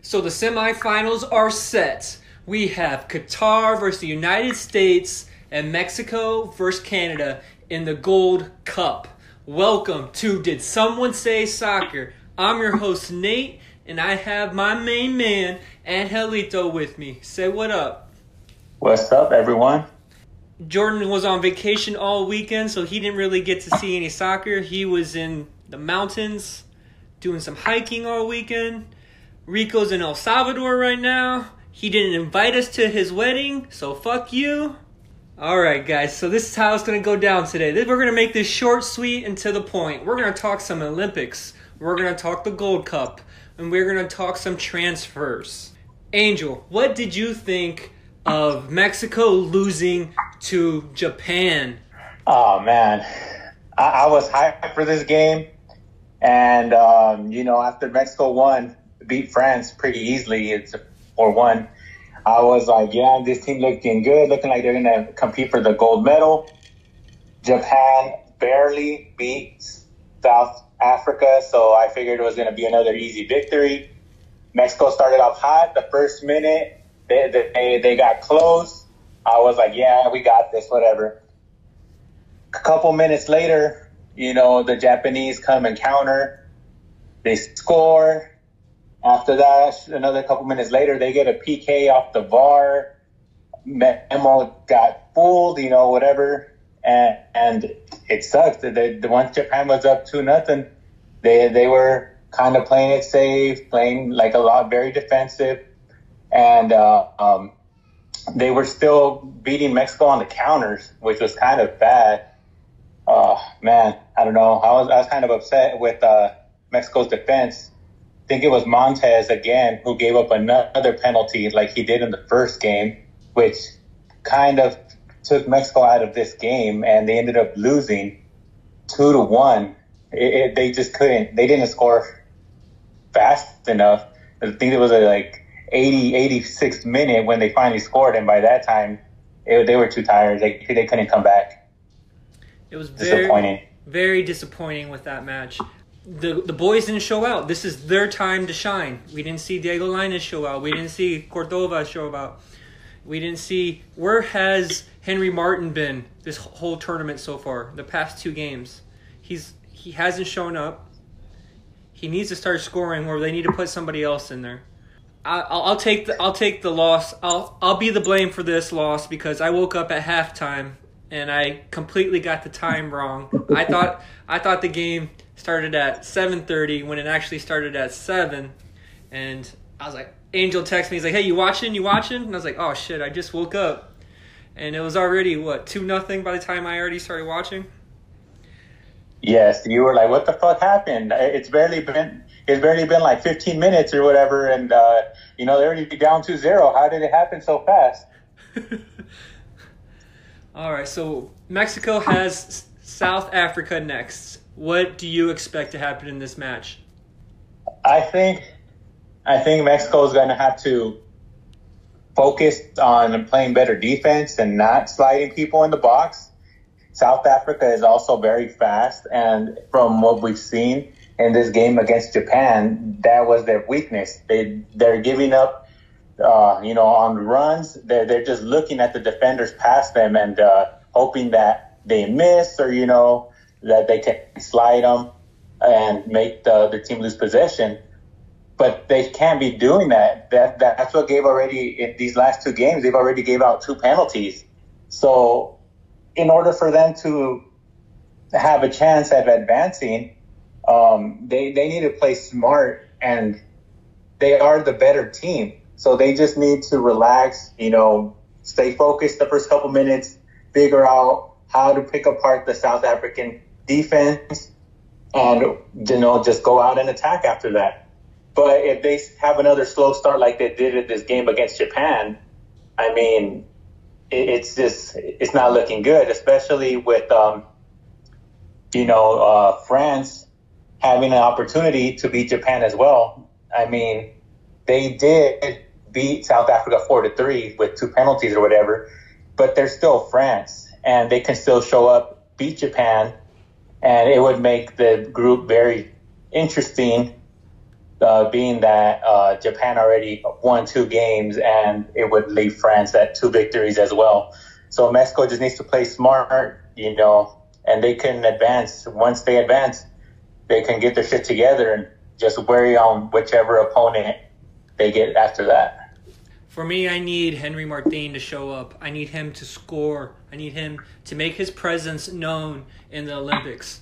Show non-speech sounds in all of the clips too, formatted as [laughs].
So the semifinals are set. We have Qatar versus the United States and Mexico versus Canada in the Gold Cup. Welcome to Did Someone Say Soccer? I'm your host Nate, and I have my main man Angelito with me. Say what up. What's up, everyone? Jordan was on vacation all weekend, so he didn't really get to see any soccer. He was in the mountains doing some hiking all weekend. Rico's in El Salvador right now. He didn't invite us to his wedding, so fuck you. Alright, guys, so this is how it's gonna go down today. We're gonna make this short, sweet, and to the point. We're gonna talk some Olympics, we're gonna talk the Gold Cup, and we're gonna talk some transfers. Angel, what did you think of Mexico losing to Japan? Oh, man. I, I was hyped for this game. And, um, you know, after Mexico won, beat France pretty easily. It's 4 1. I was like, yeah, this team looking good, looking like they're to compete for the gold medal. Japan barely beat South Africa, so I figured it was to be another easy victory. Mexico started off hot the first minute. They, they, they got close. I was like, yeah, we got this, whatever. A couple minutes later, you know, the Japanese come and counter. They score. After that, another couple minutes later, they get a PK off the VAR. Memo got fooled, you know, whatever, and and it sucked. The, the once Japan was up two nothing, they they were kind of playing it safe, playing like a lot, very defensive, and uh, um, they were still beating Mexico on the counters, which was kind of bad. Oh man, I don't know. I was I was kind of upset with uh, Mexico's defense I think it was Montes again who gave up another penalty like he did in the first game, which kind of took Mexico out of this game, and they ended up losing two to one. It, it, they just couldn't. They didn't score fast enough. I think it was a like 80, 86th minute when they finally scored, and by that time, it, they were too tired. They they couldn't come back. It was very disappointing. Very disappointing with that match the the boys didn't show out. This is their time to shine. We didn't see Diego Lainez show out. We didn't see Cordova show out. We didn't see where has Henry Martin been this whole tournament so far? The past two games, he's he hasn't shown up. He needs to start scoring, or they need to put somebody else in there. I, will I'll take the I'll take the loss. I'll I'll be the blame for this loss because I woke up at halftime and I completely got the time wrong. I thought I thought the game started at 7:30 when it actually started at 7 and I was like Angel texted me he's like hey you watching? You watching? And I was like oh shit I just woke up. And it was already what 2 nothing by the time I already started watching Yes, you were like what the fuck happened it's barely been it's barely been like 15 minutes or whatever and uh, you know they're already down to 0 how did it happen so fast [laughs] All right so Mexico has South Africa next what do you expect to happen in this match? I think I think Mexico is going to have to focus on playing better defense and not sliding people in the box. South Africa is also very fast, and from what we've seen in this game against Japan, that was their weakness. They they're giving up, uh, you know, on runs. They're they're just looking at the defenders past them and uh, hoping that they miss or you know that they can slide them and make the, the team lose possession. But they can't be doing that. That that's what gave already in these last two games. They've already gave out two penalties. So, in order for them to have a chance at advancing, um, they they need to play smart, and they are the better team. So they just need to relax. You know, stay focused the first couple minutes, figure out how to pick apart the South African defense and you know just go out and attack after that. But if they have another slow start like they did at this game against Japan, I mean, it's just it's not looking good, especially with um, you know uh, France having an opportunity to beat Japan as well. I mean, they did beat South Africa four to three with two penalties or whatever, but they're still France and they can still show up, beat Japan, and it would make the group very interesting. Uh, being that uh, Japan already won two games, and it would leave France at two victories as well. So Mexico just needs to play smart, you know, and they can advance. Once they advance, they can get their shit together and just worry on whichever opponent they get after that. For me, I need Henry Martin to show up. I need him to score. I need him to make his presence known in the Olympics.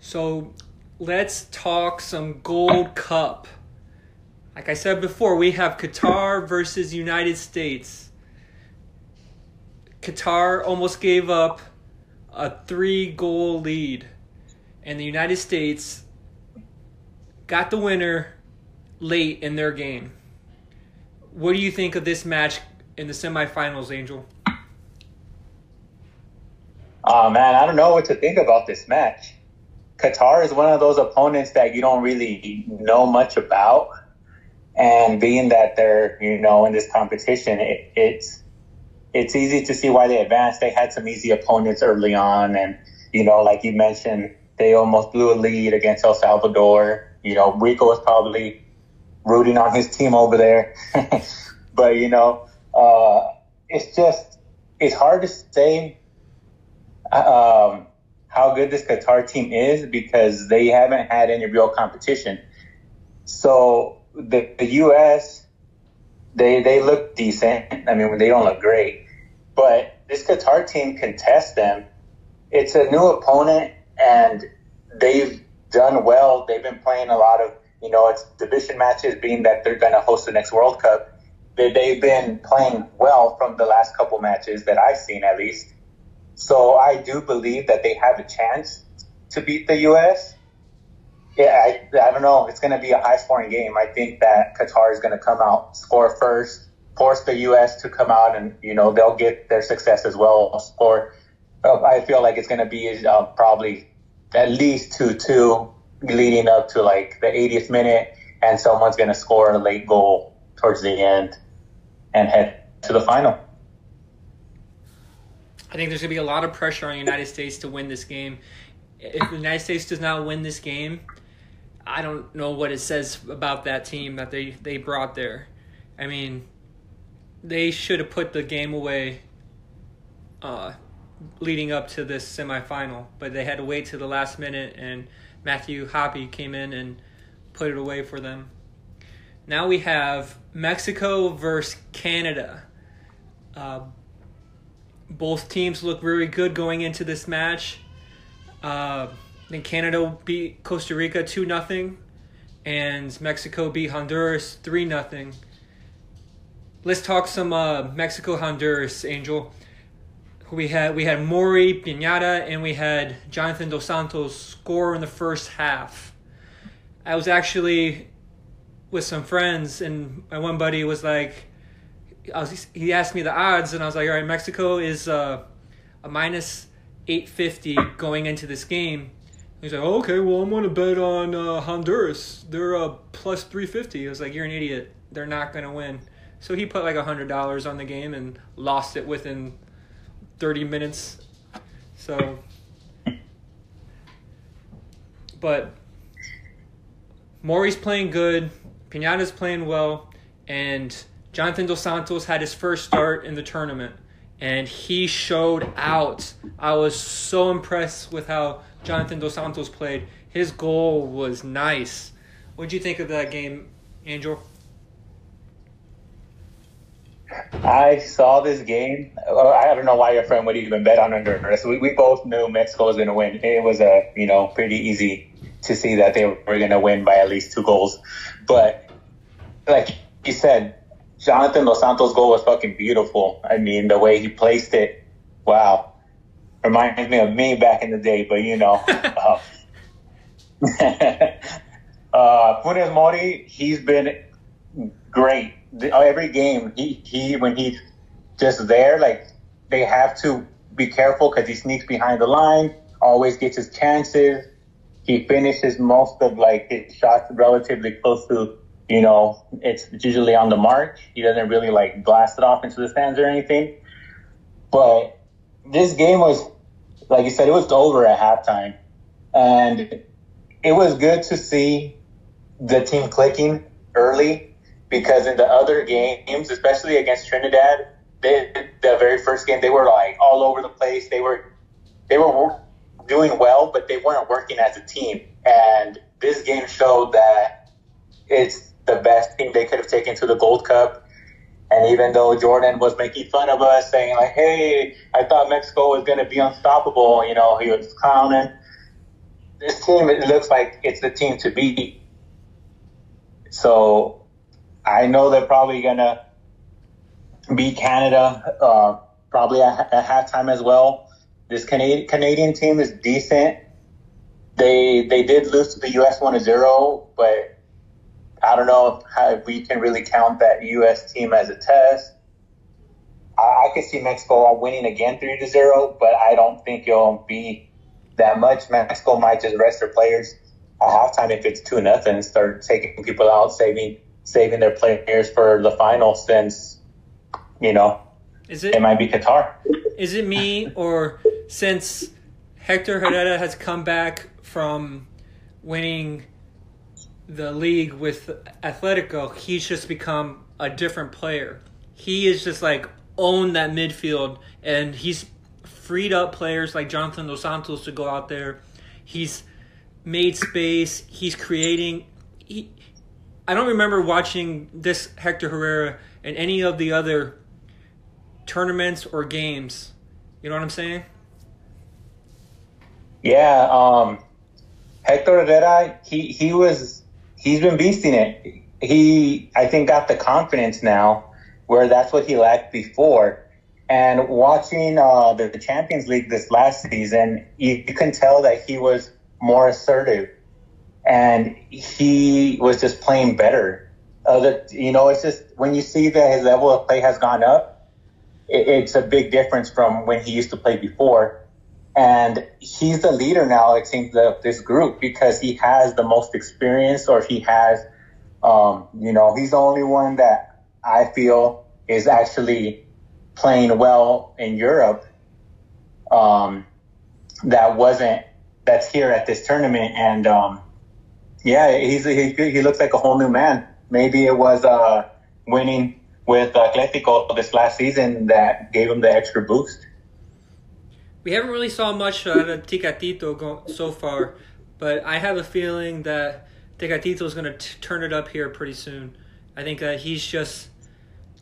So let's talk some Gold Cup. Like I said before, we have Qatar versus United States. Qatar almost gave up a three goal lead, and the United States got the winner late in their game. What do you think of this match in the semifinals, Angel? Oh man, I don't know what to think about this match. Qatar is one of those opponents that you don't really know much about, and being that they're you know in this competition, it, it's it's easy to see why they advanced. They had some easy opponents early on, and you know, like you mentioned, they almost blew a lead against El Salvador. You know, Rico was probably rooting on his team over there. [laughs] but you know, uh, it's just it's hard to say um, how good this Qatar team is because they haven't had any real competition. So the, the U.S. they they look decent. I mean, they don't look great, but this Qatar team can test them. It's a new opponent, and they've done well. They've been playing a lot of you know, it's division matches, being that they're going to host the next World Cup. They, they've been playing well from the last couple matches that I've seen, at least. So I do believe that they have a chance to beat the U.S. Yeah, I, I don't know. It's going to be a high scoring game. I think that Qatar is going to come out, score first, force the U.S. to come out, and, you know, they'll get their success as well. Score. Uh, I feel like it's going to be uh, probably at least 2 2 leading up to like the 80th minute, and someone's going to score a late goal towards the end and head to the final. I think there's going to be a lot of pressure on the United States to win this game. If the United States does not win this game, I don't know what it says about that team that they, they brought there. I mean, they should have put the game away uh, leading up to this semifinal, but they had to wait to the last minute and – Matthew Hoppe came in and put it away for them. Now we have Mexico versus Canada. Uh, both teams look very good going into this match. Uh, then Canada beat Costa Rica 2 0, and Mexico beat Honduras 3 0. Let's talk some uh, Mexico Honduras, Angel we had we had Mori Pineda and we had Jonathan Dos Santos score in the first half. I was actually with some friends and my one buddy was like was, he asked me the odds and I was like all right Mexico is uh, a minus 850 going into this game. He's like, oh, okay, well, I'm going to bet on uh, Honduras. They're uh, plus 350. I was like, you're an idiot. They're not going to win. So he put like $100 on the game and lost it within 30 minutes. So, but Mori's playing good, Pineda's playing well, and Jonathan Dos Santos had his first start in the tournament, and he showed out. I was so impressed with how Jonathan Dos Santos played. His goal was nice. What did you think of that game, Angel? I saw this game. I don't know why your friend would even bet on Honduras. We, we both knew Mexico was going to win. It was a you know pretty easy to see that they were going to win by at least two goals. But like you said, Jonathan Dos Santos' goal was fucking beautiful. I mean, the way he placed it, wow, reminds me of me back in the day. But you know, [laughs] uh, [laughs] uh, Funes Mori, he's been great every game, he, he when he's just there, like they have to be careful because he sneaks behind the line, always gets his chances. He finishes most of like his shots relatively close to, you know, it's usually on the mark. He doesn't really like blast it off into the stands or anything. But this game was, like you said, it was over at halftime, and it was good to see the team clicking early because in the other games, especially against Trinidad, they, the very first game they were like all over the place. They were they were doing well, but they weren't working as a team. And this game showed that it's the best team they could have taken to the Gold Cup. And even though Jordan was making fun of us, saying like, "Hey, I thought Mexico was going to be unstoppable," you know, he was clowning. This team, it looks like it's the team to beat. So I know they're probably going to beat Canada, uh, probably at, at halftime as well. This Canadian Canadian team is decent. They they did lose to the U.S. one to zero, but I don't know how we can really count that U.S. team as a test. I, I could see Mexico winning again three to zero, but I don't think it'll be that much. Mexico might just rest their players at halftime if it's two nothing and start taking people out, saving saving their players for the final since you know is it, it might be Qatar. Is it me or since Hector Herrera has come back from winning the league with Atletico, he's just become a different player. He is just like owned that midfield and he's freed up players like Jonathan Dos Santos to go out there. He's made space, he's creating he, I don't remember watching this Hector Herrera in any of the other tournaments or games. You know what I'm saying? Yeah, um, Hector Herrera, he, he was he's been beasting it. He I think got the confidence now where that's what he lacked before. And watching uh, the, the Champions League this last season, you, you can tell that he was more assertive and he was just playing better. Uh, you know, it's just when you see that his level of play has gone up, it, it's a big difference from when he used to play before. And he's the leader now, it seems, of this group because he has the most experience or he has, um, you know, he's the only one that I feel is actually playing well in Europe um, that wasn't, that's here at this tournament. And, um, yeah, he's he, he looks like a whole new man. Maybe it was uh, winning with Atletico this last season that gave him the extra boost. We haven't really saw much of Tecatito go, so far, but I have a feeling that Tecatito is going to turn it up here pretty soon. I think that he's just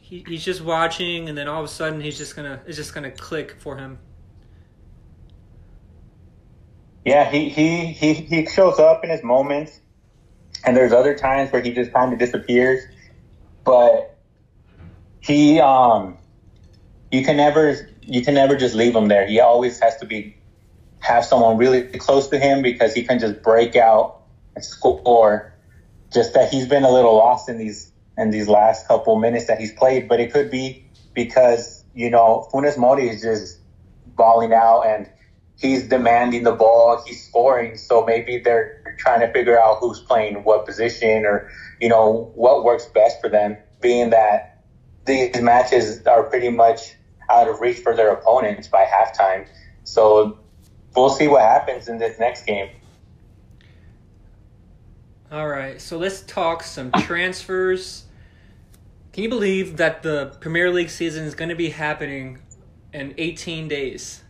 he, he's just watching, and then all of a sudden he's just gonna it's just gonna click for him. Yeah, he he he, he shows up in his moments and there's other times where he just kind of disappears. But he, um, you can never, you can never just leave him there. He always has to be, have someone really close to him because he can just break out and score. Just that he's been a little lost in these, in these last couple minutes that he's played, but it could be because, you know, Funes Mori is just balling out and he's demanding the ball, he's scoring. So maybe they're trying to figure out who's playing what position or, you know, what works best for them, being that these matches are pretty much out of reach for their opponents by halftime. So we'll see what happens in this next game. All right, so let's talk some transfers. Can you believe that the Premier League season is going to be happening in 18 days?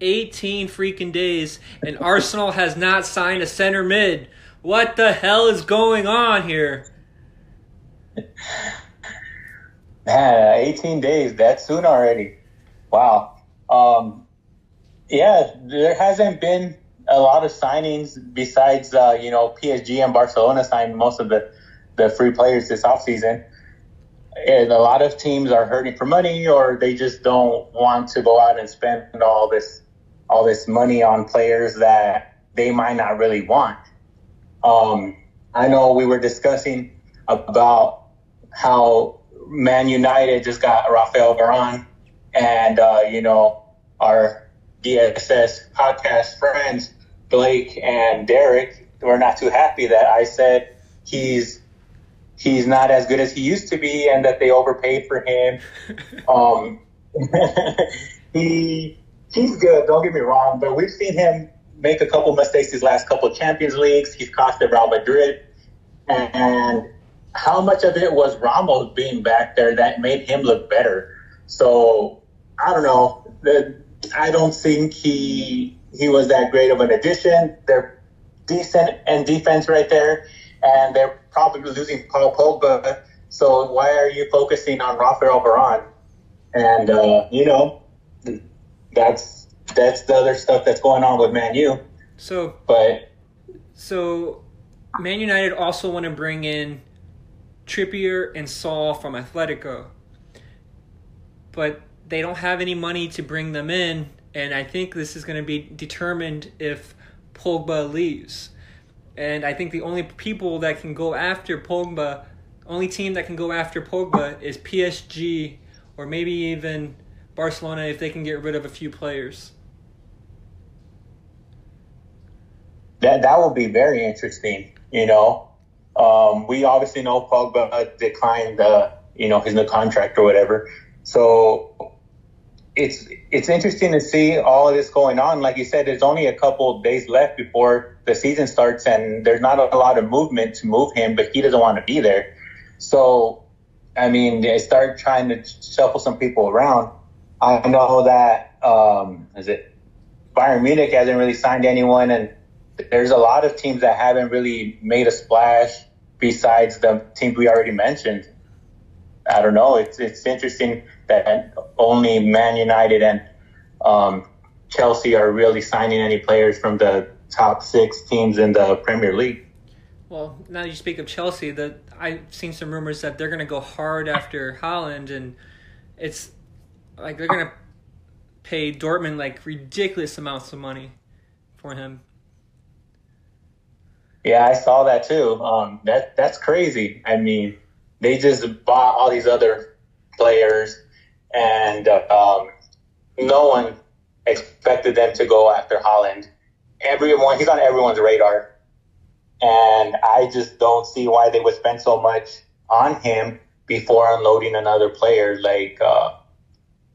18 freaking days, and Arsenal has not signed a center mid. What the hell is going on here? [laughs] Man, [laughs] 18 days, that soon already. Wow. Um, yeah, there hasn't been a lot of signings besides, uh, you know, PSG and Barcelona signed most of the, the free players this offseason. And a lot of teams are hurting for money or they just don't want to go out and spend all this all this money on players that they might not really want. Um, I know we were discussing about how Man United just got Rafael Varane, and uh, you know our DSS podcast friends Blake and Derek were not too happy that I said he's he's not as good as he used to be, and that they overpaid for him. [laughs] um, [laughs] he he's good. Don't get me wrong, but we've seen him make a couple mistakes his last couple of Champions Leagues. He's cost Real Madrid, and how much of it was Ramos being back there that made him look better? So I don't know. The, I don't think he he was that great of an addition. They're decent and defense right there, and they're probably losing Paul Pogba. So why are you focusing on Rafael Varane? And uh, you know, that's that's the other stuff that's going on with Man U. So, but so Man United also want to bring in Trippier and Saul from Atletico, but they don't have any money to bring them in, and I think this is going to be determined if Pogba leaves. And I think the only people that can go after Pogba, only team that can go after Pogba is PSG or maybe even Barcelona if they can get rid of a few players. That that will be very interesting. You know, um, we obviously know Pogba declined the you know his new contract or whatever. So it's it's interesting to see all of this going on. Like you said, there's only a couple days left before the season starts, and there's not a lot of movement to move him, but he doesn't want to be there. So, I mean, they start trying to shuffle some people around. I know that um, is it Bayern Munich hasn't really signed anyone, and there's a lot of teams that haven't really made a splash besides the teams we already mentioned. I don't know. It's it's interesting that only Man United and um, Chelsea are really signing any players from the top six teams in the Premier League. Well, now that you speak of Chelsea, that I've seen some rumors that they're going to go hard after Haaland, and it's like they're going to pay Dortmund like ridiculous amounts of money for him. Yeah, I saw that too. Um, that that's crazy. I mean, they just bought all these other players, and um, no one expected them to go after Haaland. Everyone, he's on everyone's radar, and I just don't see why they would spend so much on him before unloading another player like uh,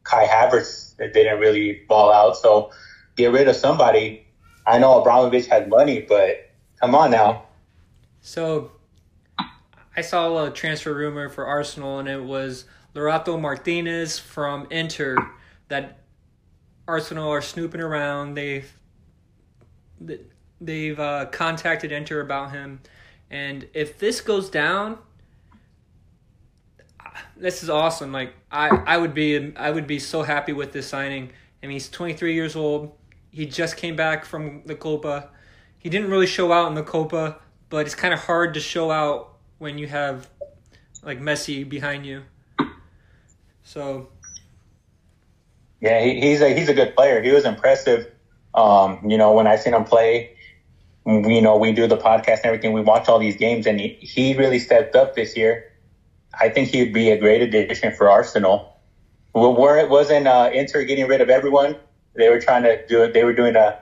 Kai Havertz that didn't really ball out. So get rid of somebody. I know Abramovich has money, but come on now. So I saw a transfer rumor for Arsenal, and it was Lautaro Martinez from Inter that Arsenal are snooping around. They've they've uh, contacted Inter about him, and if this goes down, this is awesome. Like I, I would be I would be so happy with this signing. I mean, he's 23 years old. He just came back from the Copa. He didn't really show out in the Copa, but it's kind of hard to show out when you have like Messi behind you. So yeah, he, he's a he's a good player. He was impressive. Um, you know, when I seen him play, you know, we do the podcast and everything. We watch all these games, and he, he really stepped up this year. I think he'd be a great addition for Arsenal. Well, Where it wasn't uh, Inter getting rid of everyone, they were trying to do it. They were doing a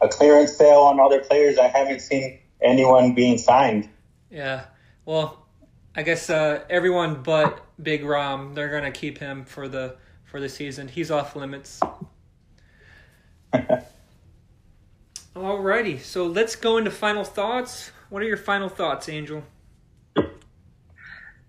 a clearance sale on other players. I haven't seen anyone being signed. Yeah, well, I guess uh, everyone but Big Rom, they're gonna keep him for the for the season. He's off limits. [laughs] Alrighty, so let's go into final thoughts. What are your final thoughts, Angel?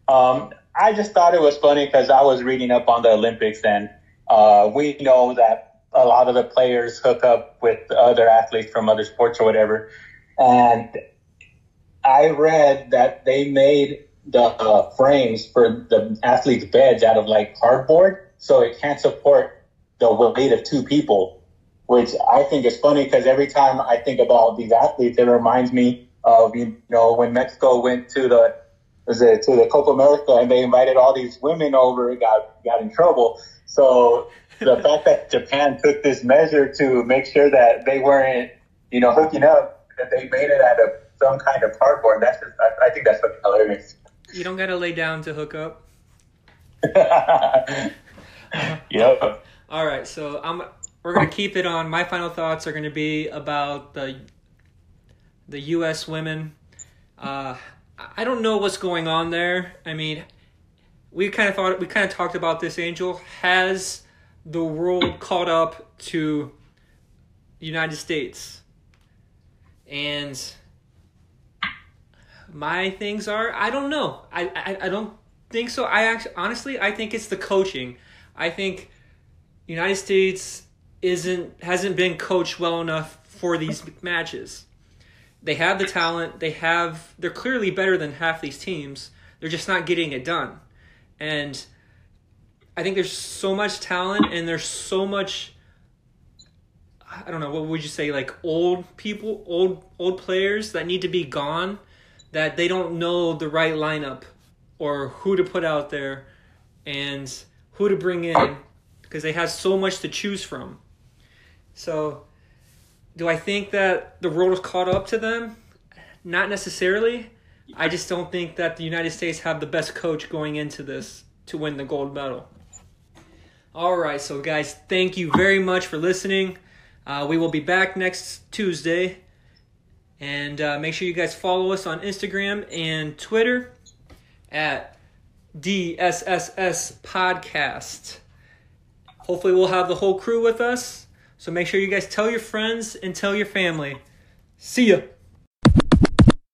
Um, I just thought it was funny because I was reading up on the Olympics, and uh, we know that a lot of the players hook up with other athletes from other sports or whatever. And I read that they made the uh, frames for the athletes' beds out of like cardboard, so it can't support the weight of two people. Which I think is funny because every time I think about these athletes, it reminds me of you know when Mexico went to the was it to the Copa America and they invited all these women over and got got in trouble. So the fact that Japan took this measure to make sure that they weren't you know hooking up, that they made it out of some kind of cardboard. That's just, I, I think that's fucking hilarious. You don't gotta lay down to hook up. [laughs] yep. All right, so I'm. We're gonna keep it on. My final thoughts are gonna be about the the U.S. women. Uh, I don't know what's going on there. I mean, we kind of thought we kind of talked about this. Angel has the world caught up to United States. And my things are I don't know. I, I, I don't think so. I actually honestly I think it's the coaching. I think United States isn't hasn't been coached well enough for these matches. They have the talent. They have. They're clearly better than half these teams. They're just not getting it done, and I think there's so much talent and there's so much. I don't know what would you say like old people, old old players that need to be gone, that they don't know the right lineup, or who to put out there, and who to bring in, because they have so much to choose from. So, do I think that the world has caught up to them? Not necessarily. I just don't think that the United States have the best coach going into this to win the gold medal. All right, so guys, thank you very much for listening. Uh, we will be back next Tuesday. And uh, make sure you guys follow us on Instagram and Twitter at DSSS Podcast. Hopefully, we'll have the whole crew with us. So make sure you guys tell your friends and tell your family. See ya.